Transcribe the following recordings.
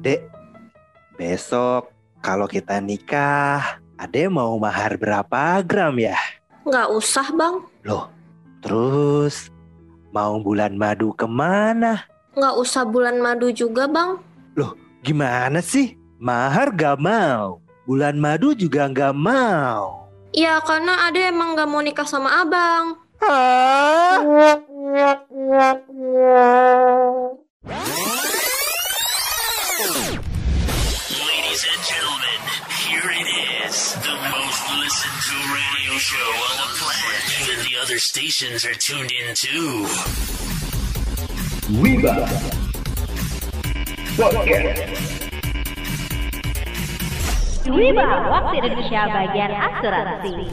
Dek, besok kalau kita nikah, Ade mau mahar berapa gram ya? Nggak usah bang. Loh, terus mau bulan madu ke mana? Nggak usah bulan madu juga bang. Gimana sih? Mahar gak mau, bulan madu juga gak mau. Ya karena Ade emang nggak mau nikah sama abang. Hah? Stations are tuned in too. Wiba Podcast Wiba, waktu Indonesia bagian asuransi.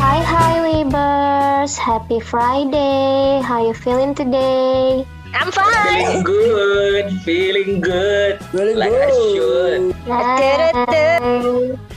Hi, hi, Weavers. Happy Friday. How you feeling today? I'm fine. Feeling good, feeling good, like I should.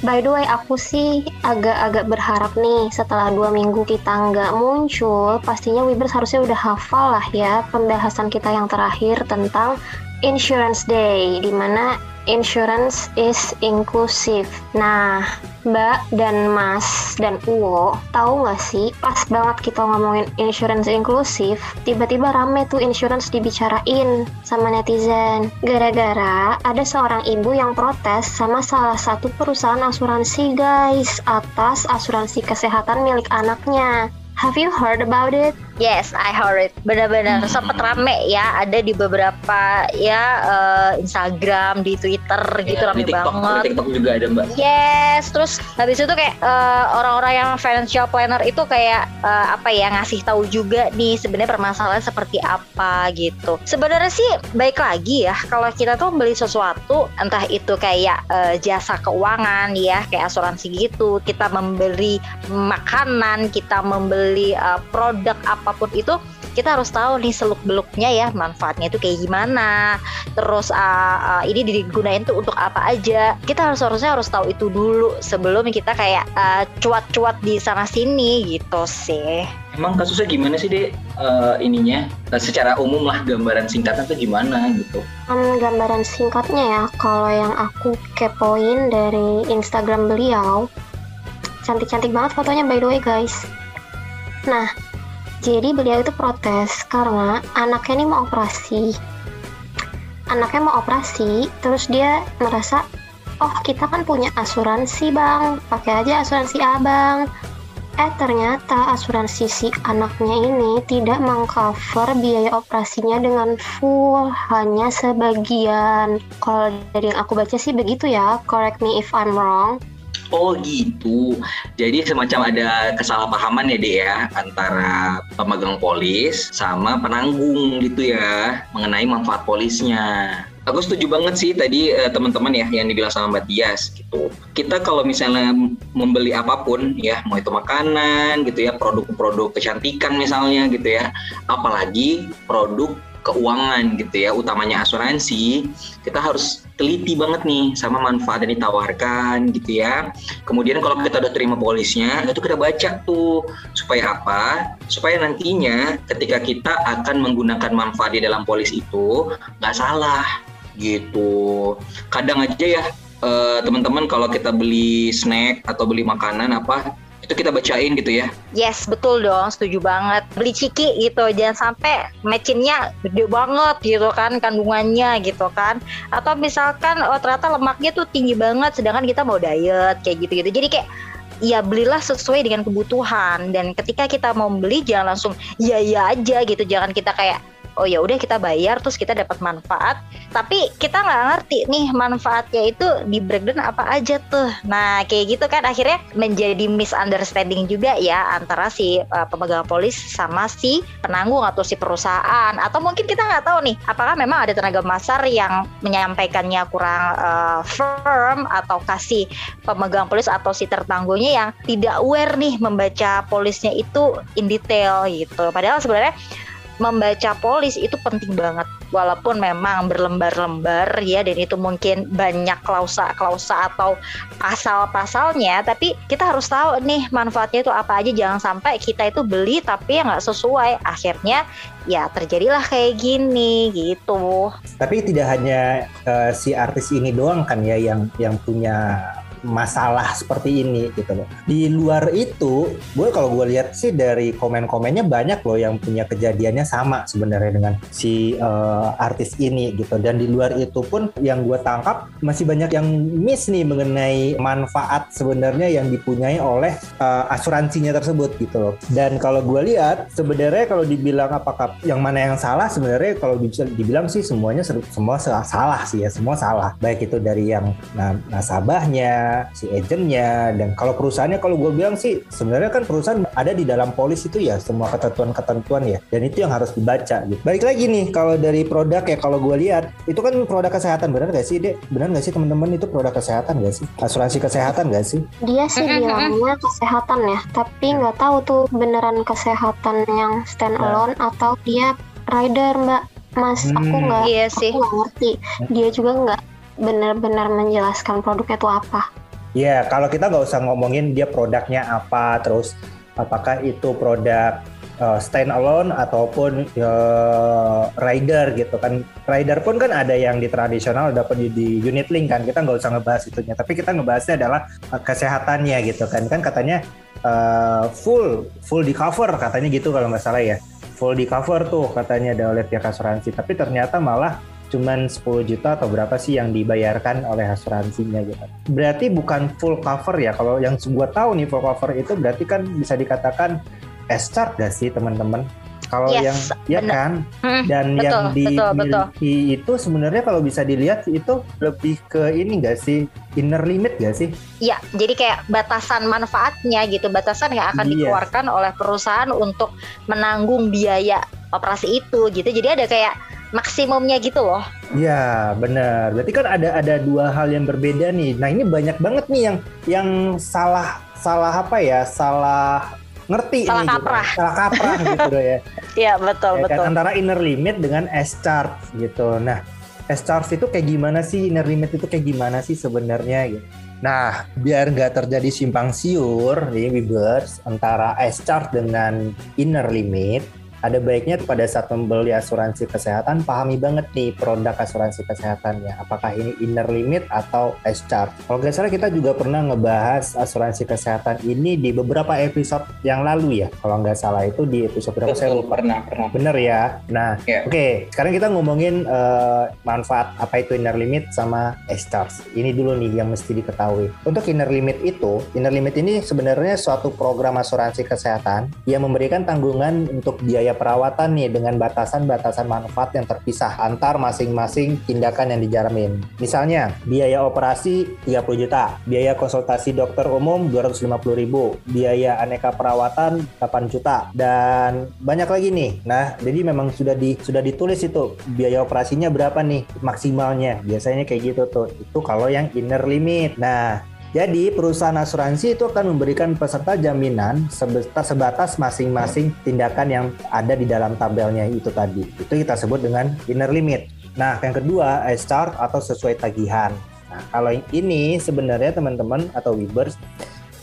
By the way, aku sih agak-agak berharap nih setelah dua minggu kita nggak muncul, pastinya Weavers harusnya udah hafal lah ya pembahasan kita yang terakhir tentang Insurance Day, di mana insurance is inclusive. Nah, Mbak dan Mas dan Uwo, tahu nggak sih pas banget kita ngomongin insurance inklusif, tiba-tiba rame tuh insurance dibicarain sama netizen. Gara-gara ada seorang ibu yang protes sama salah satu perusahaan asuransi guys atas asuransi kesehatan milik anaknya. Have you heard about it? Yes, I heard it. Benar-benar sempet rame ya, ada di beberapa ya eh, Instagram, di Twitter gitu Ya, rame di TikTok, banget. di TikTok juga ada mbak. Yes, terus habis itu kayak eh, orang-orang yang financial planner itu kayak eh, apa ya ngasih tahu juga nih sebenarnya permasalahan seperti apa gitu. Sebenarnya sih baik lagi ya kalau kita tuh beli sesuatu entah itu kayak eh, jasa keuangan ya kayak asuransi gitu, kita membeli makanan, kita membeli eh, produk apa pun itu kita harus tahu nih seluk beluknya ya manfaatnya itu kayak gimana terus uh, uh, ini digunain tuh untuk apa aja kita harus harusnya harus tahu itu dulu sebelum kita kayak uh, cuat-cuat di sana sini gitu sih Emang kasusnya gimana sih dek Eh, ininya? Eh, secara umum lah gambaran singkatnya tuh gimana gitu? Hmm, gambaran singkatnya ya, kalau yang aku kepoin dari Instagram beliau, cantik-cantik banget fotonya by the way guys. Nah, jadi beliau itu protes karena anaknya ini mau operasi. Anaknya mau operasi, terus dia merasa, oh kita kan punya asuransi bang, pakai aja asuransi abang. Eh ternyata asuransi si anaknya ini tidak mengcover biaya operasinya dengan full, hanya sebagian. Kalau dari yang aku baca sih begitu ya, correct me if I'm wrong. Oh gitu. Jadi semacam ada kesalahpahaman ya dek ya antara pemegang polis sama penanggung gitu ya mengenai manfaat polisnya. Aku setuju banget sih tadi eh, teman-teman ya yang dibilang sama Mbak Tias gitu. Kita kalau misalnya membeli apa pun ya, mau itu makanan gitu ya, produk-produk kecantikan misalnya gitu ya, apalagi produk keuangan gitu ya, utamanya asuransi, kita harus teliti banget nih sama manfaat yang ditawarkan gitu ya. Kemudian kalau kita udah terima polisnya, itu kita baca tuh supaya apa? Supaya nantinya ketika kita akan menggunakan manfaat di dalam polis itu nggak salah gitu. Kadang aja ya eh, teman-teman kalau kita beli snack atau beli makanan apa itu kita bacain gitu ya. Yes, betul dong, setuju banget. Beli ciki gitu, jangan sampai matchingnya gede banget gitu kan kandungannya gitu kan. Atau misalkan oh ternyata lemaknya tuh tinggi banget, sedangkan kita mau diet kayak gitu-gitu. Jadi kayak ya belilah sesuai dengan kebutuhan dan ketika kita mau beli jangan langsung ya ya aja gitu, jangan kita kayak oh ya udah kita bayar terus kita dapat manfaat. Tapi kita nggak ngerti nih manfaatnya itu di breakdown apa aja tuh. Nah kayak gitu kan akhirnya menjadi misunderstanding juga ya antara si uh, pemegang polis sama si penanggung atau si perusahaan. Atau mungkin kita nggak tahu nih apakah memang ada tenaga masar yang menyampaikannya kurang uh, firm atau kasih pemegang polis atau si tertanggungnya yang tidak aware nih membaca polisnya itu in detail gitu. Padahal sebenarnya membaca polis itu penting banget. Walaupun memang berlembar-lembar ya dan itu mungkin banyak klausa-klausa atau pasal-pasalnya tapi kita harus tahu nih manfaatnya itu apa aja. Jangan sampai kita itu beli tapi yang nggak sesuai. Akhirnya ya terjadilah kayak gini gitu. Tapi tidak hanya eh, si artis ini doang kan ya yang yang punya masalah seperti ini gitu loh. Di luar itu, gue kalau gue lihat sih dari komen-komennya banyak loh yang punya kejadiannya sama sebenarnya dengan si eh, artis ini gitu. Dan di luar itu pun yang gue tangkap masih banyak yang miss nih mengenai manfaat sebenarnya yang dipunyai oleh eh, asuransinya tersebut gitu loh. Dan kalau gue lihat sebenarnya kalau dibilang apakah yang mana yang salah sebenarnya kalau bisa dibilang sih semuanya semua salah- sih ya semua salah. Baik itu dari yang na- nasabahnya, si agentnya dan kalau perusahaannya kalau gue bilang sih sebenarnya kan perusahaan ada di dalam polis itu ya semua ketentuan-ketentuan ya dan itu yang harus dibaca gitu. Balik lagi nih kalau dari produk ya kalau gue lihat itu kan produk kesehatan benar gak sih dek? Benar gak sih teman-teman itu produk kesehatan gak sih? Asuransi kesehatan gak sih? Dia sih bilangnya kesehatan ya, tapi nggak tahu tuh beneran kesehatan yang stand alone atau dia rider mbak. Mas, aku Hmm. nggak iya sih aku nggak ngerti. Dia juga nggak benar-benar menjelaskan produknya itu apa. Ya, kalau kita nggak usah ngomongin dia produknya apa, terus apakah itu produk uh, stand alone ataupun uh, rider gitu kan. Rider pun kan ada yang di tradisional, ada pun di, di unit link kan. Kita nggak usah ngebahas itunya, tapi kita ngebahasnya adalah uh, kesehatannya gitu kan. Kan katanya uh, full full di cover katanya gitu kalau nggak salah ya. Full di cover tuh katanya ada oleh pihak asuransi, tapi ternyata malah cuman 10 juta atau berapa sih yang dibayarkan oleh asuransinya gitu. Berarti bukan full cover ya. Kalau yang gua tahu nih full cover itu berarti kan bisa dikatakan S-chart gak sih teman-teman? Kalau Yes, yang ya bener. kan Hmm, dan betul, yang betul, betul. dimiliki itu sebenarnya kalau bisa dilihat itu lebih ke ini gak sih inner limit gak sih? Ya, jadi kayak batasan manfaatnya gitu, batasan yang akan Iya. dikeluarkan oleh perusahaan untuk menanggung biaya operasi itu gitu. Jadi ada kayak maksimumnya gitu loh. Ya benar. Berarti kan ada ada dua hal yang berbeda nih. Nah ini banyak banget nih yang yang salah salah apa ya? Salah ngerti Salah nih, gitu. kaprah. Salah kaprah gitu loh ya. Iya, betul, Ya kan, betul. antara inner limit dengan S chart gitu. Nah, S chart itu kayak gimana sih? Inner limit itu kayak gimana sih sebenarnya gitu. Nah, biar nggak terjadi simpang siur nih Wibers antara S chart dengan inner limit, ada baiknya pada saat membeli asuransi kesehatan pahami banget nih produk asuransi kesehatannya. Apakah ini inner limit atau S chart? Kalau nggak salah kita juga pernah ngebahas asuransi kesehatan ini di beberapa episode yang lalu ya. Kalau nggak salah itu di episode berapa saya lupa. pernah pernah. Bener ya. Nah, Ya. oke. Sekarang kita ngomongin eh, manfaat apa itu inner limit sama S-Charge. Ini dulu nih yang mesti diketahui. Untuk inner limit itu, inner limit ini sebenarnya suatu program asuransi kesehatan yang memberikan tanggungan untuk biaya perawatan nih dengan batasan-batasan manfaat yang terpisah antar masing-masing tindakan yang dijamin. Misalnya, biaya operasi 30 juta, biaya konsultasi dokter umum 250 ribu, biaya aneka perawatan 8 juta, dan banyak lagi nih. Nah, jadi memang sudah di sudah ditulis itu biaya operasinya berapa nih maksimalnya. Biasanya kayak gitu tuh. Itu kalau yang inner limit. Nah, jadi perusahaan asuransi itu akan memberikan peserta jaminan sebatas, masing-masing tindakan yang ada di dalam tabelnya itu tadi. Itu kita sebut dengan inner limit. Nah, yang kedua, S-chart atau sesuai tagihan. Nah, kalau ini sebenarnya teman-teman atau Wibers,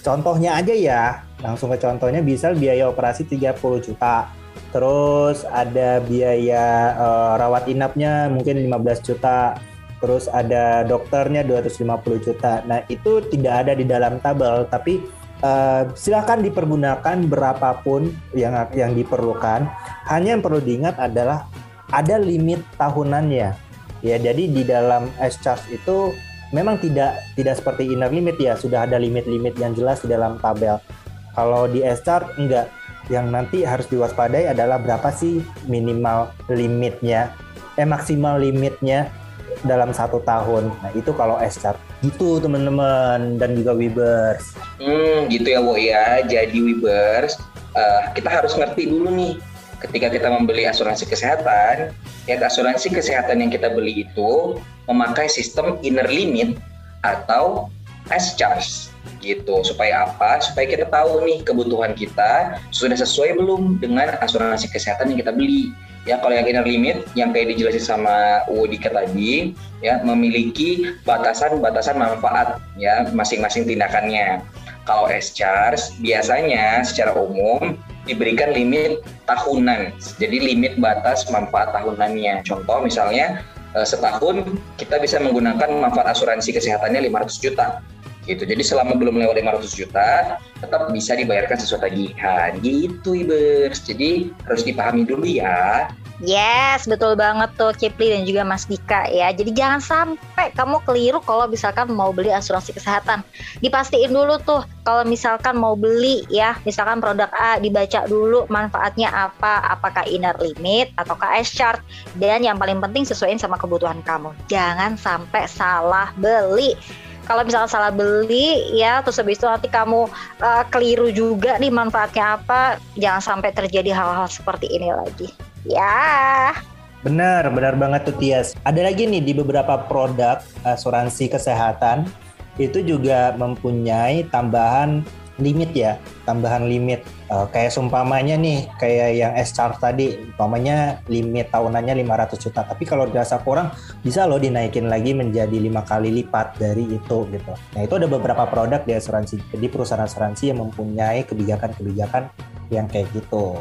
contohnya aja ya, langsung ke contohnya bisa biaya operasi 30 juta. Terus ada biaya eh, rawat inapnya mungkin 15 juta. Terus ada dokternya 250 juta. Nah, itu tidak ada di dalam tabel, tapi eh, silakan dipergunakan berapapun yang yang diperlukan. Hanya yang perlu diingat adalah ada limit tahunannya. Ya, jadi di dalam S-Charge itu memang tidak tidak seperti inner limit ya, sudah ada limit-limit yang jelas di dalam tabel. Kalau di S-Chart enggak. Yang nanti harus diwaspadai adalah berapa sih minimal limitnya, eh maksimal limitnya dalam satu tahun. Nah itu kalau S-Chart. Gitu teman-teman dan juga Wibers. Hmm, gitu ya, Wo ya. Jadi Wibers, eh, kita harus ngerti dulu nih ketika kita membeli asuransi kesehatan, ya asuransi kesehatan yang kita beli itu memakai sistem inner limit atau S charge gitu. Supaya apa? Supaya kita tahu nih kebutuhan kita sudah sesuai belum dengan asuransi kesehatan yang kita beli. Ya kalau yang inner limit yang kayak dijelasin sama Wodika tadi ya memiliki batasan-batasan manfaat ya masing-masing tindakannya. Kalau S charge biasanya secara umum diberikan limit tahunan. Jadi limit batas manfaat tahunannya. Contoh misalnya eh, setahun kita bisa menggunakan manfaat asuransi kesehatannya 500 juta gitu. Jadi selama belum lewat 500 juta tetap bisa dibayarkan sesuai tagihan gitu Ibers. Jadi harus dipahami dulu ya. Yes, betul banget tuh Kipli dan juga Mas Dika ya. Jadi jangan sampai kamu keliru kalau misalkan mau beli asuransi kesehatan. Dipastiin dulu tuh kalau misalkan mau beli ya, misalkan produk A dibaca dulu manfaatnya apa, apakah inner limit atau S chart dan yang paling penting sesuaiin sama kebutuhan kamu. Jangan sampai salah beli kalau misalnya salah beli ya terus habis itu nanti kamu uh, keliru juga nih manfaatnya apa jangan sampai terjadi hal-hal seperti ini lagi Ya. Benar, benar banget tuh Tias. Ada lagi nih di beberapa produk asuransi kesehatan itu juga mempunyai tambahan limit ya, tambahan limit. Uh, kayak sumpamanya nih, kayak yang S-Chart tadi, umpamanya limit tahunannya 500 juta. Tapi kalau dirasa kurang, bisa loh dinaikin lagi menjadi lima kali lipat dari itu gitu. Nah itu ada beberapa produk di asuransi, di perusahaan asuransi yang mempunyai kebijakan-kebijakan yang kayak gitu.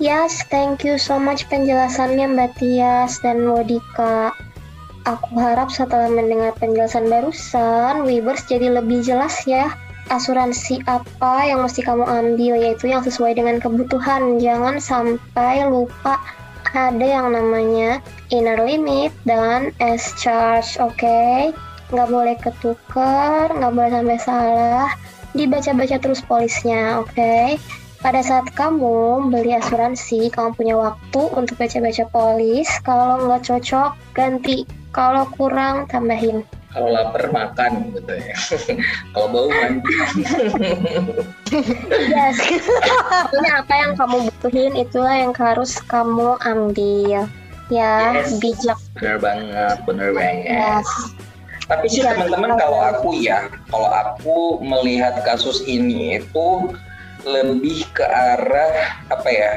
Yes, thank you so much penjelasannya Mbak Tias dan Wodika. Aku harap setelah mendengar penjelasan barusan, Webers jadi lebih jelas ya asuransi apa yang mesti kamu ambil yaitu yang sesuai dengan kebutuhan. Jangan sampai lupa ada yang namanya inner limit dan S charge, oke? Okay? Nggak boleh ketuker, nggak boleh sampai salah. Dibaca-baca terus polisnya, oke? Okay? pada saat kamu beli asuransi, kamu punya waktu untuk baca-baca polis. Kalau nggak cocok, ganti. Kalau kurang, tambahin. Kalau lapar makan gitu ya. Kalau bau mandi. yes. Ini apa yang kamu butuhin itulah yang harus kamu ambil. Ya, yes. bijak. Bener banget, bener banget. Yes. Tapi sih teman-teman kalau aku ya, kalau aku melihat kasus ini itu lebih ke arah apa ya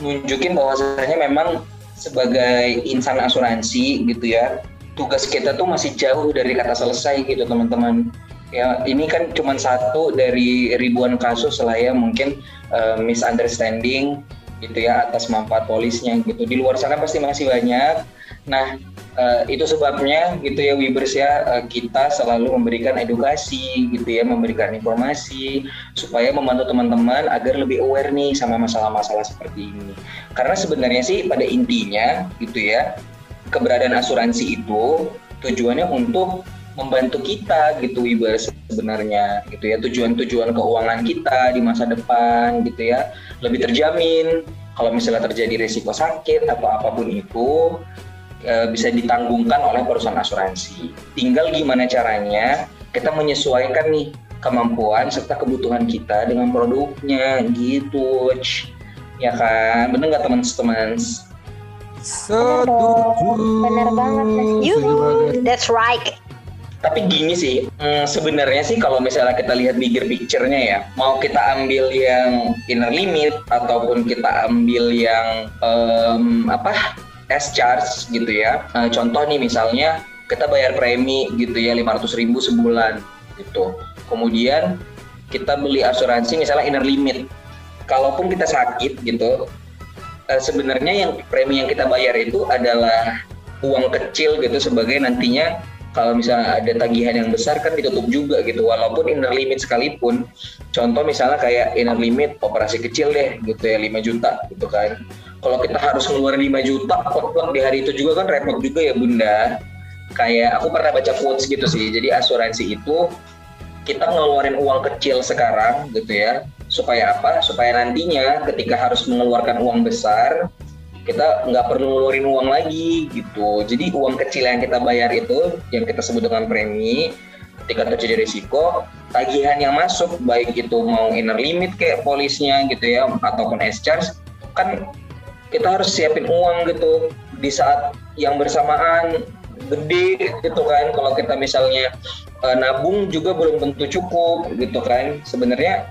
nunjukin bahwasanya memang sebagai insan asuransi gitu ya tugas kita tuh masih jauh dari kata selesai gitu teman-teman. Ya ini kan cuma satu dari ribuan kasus lah ya mungkin uh, misunderstanding gitu ya atas manfaat polisnya gitu. Di luar sana pasti masih banyak. Nah uh, itu sebabnya gitu ya Wibers ya uh, kita selalu memberikan edukasi gitu ya memberikan informasi supaya membantu teman-teman agar lebih aware nih sama masalah-masalah seperti ini. Karena sebenarnya sih pada intinya gitu ya keberadaan asuransi itu tujuannya untuk membantu kita gitu Wibers sebenarnya gitu ya tujuan-tujuan keuangan kita di masa depan gitu ya lebih terjamin kalau misalnya terjadi risiko sakit atau apa pun itu e, bisa ditanggungkan oleh perusahaan asuransi. Tinggal gimana caranya kita menyesuaikan nih kemampuan serta kebutuhan kita dengan produknya gitu. Ya kan? Bener nggak teman-teman? Setuju. Bener banget. Yuhu, that's right. Tapi gini sih, hmm, sebenarnya sih kalau misalnya kita lihat bigger picture-nya ya, mau kita ambil yang inner limit ataupun kita ambil yang um, apa S charge gitu ya. Uh, contoh nih misalnya kita bayar premi gitu ya 500 ribu sebulan gitu. Kemudian kita beli asuransi misalnya inner limit. Kalaupun kita sakit gitu, uh, sebenarnya yang premi yang kita bayar itu adalah uang kecil gitu sebagai nantinya kalau misalnya ada tagihan yang besar kan ditutup juga gitu. Walaupun inner limit sekalipun contoh misalnya kayak inner limit operasi kecil deh gitu ya 5 juta gitu kan. Kalau kita harus ngeluarin 5 juta potluck di hari itu juga kan repot juga ya bunda. Kayak aku pernah baca quotes gitu sih. Jadi asuransi itu kita ngeluarin uang kecil sekarang gitu ya supaya apa? Supaya nantinya ketika harus mengeluarkan uang besar kita nggak perlu ngeluarin uang lagi gitu. Jadi uang kecil yang kita bayar itu yang kita sebut dengan premi ketika terjadi risiko tagihan yang masuk baik itu mau inner limit kayak polisnya gitu ya ataupun S charge kan kita harus siapin uang gitu. Di saat yang bersamaan gede gitu kan. Kalau kita misalnya uh, nabung juga belum tentu cukup gitu kan. Sebenarnya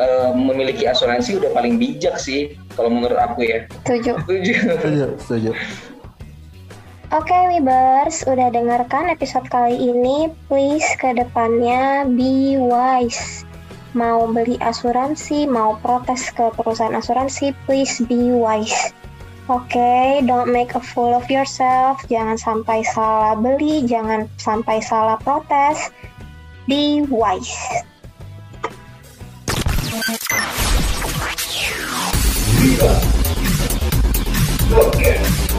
uh, memiliki asuransi udah paling bijak sih kalau menurut aku ya. Setuju. Setuju. Setuju, setuju. Oke, Wibers, udah dengarkan episode kali ini. Please ke depannya be wise. Mau beli asuransi, mau protes ke perusahaan asuransi, please be wise. Oke, don't make a fool of yourself. Jangan sampai salah beli, jangan sampai salah protes. Be wise. Viva. Podcast.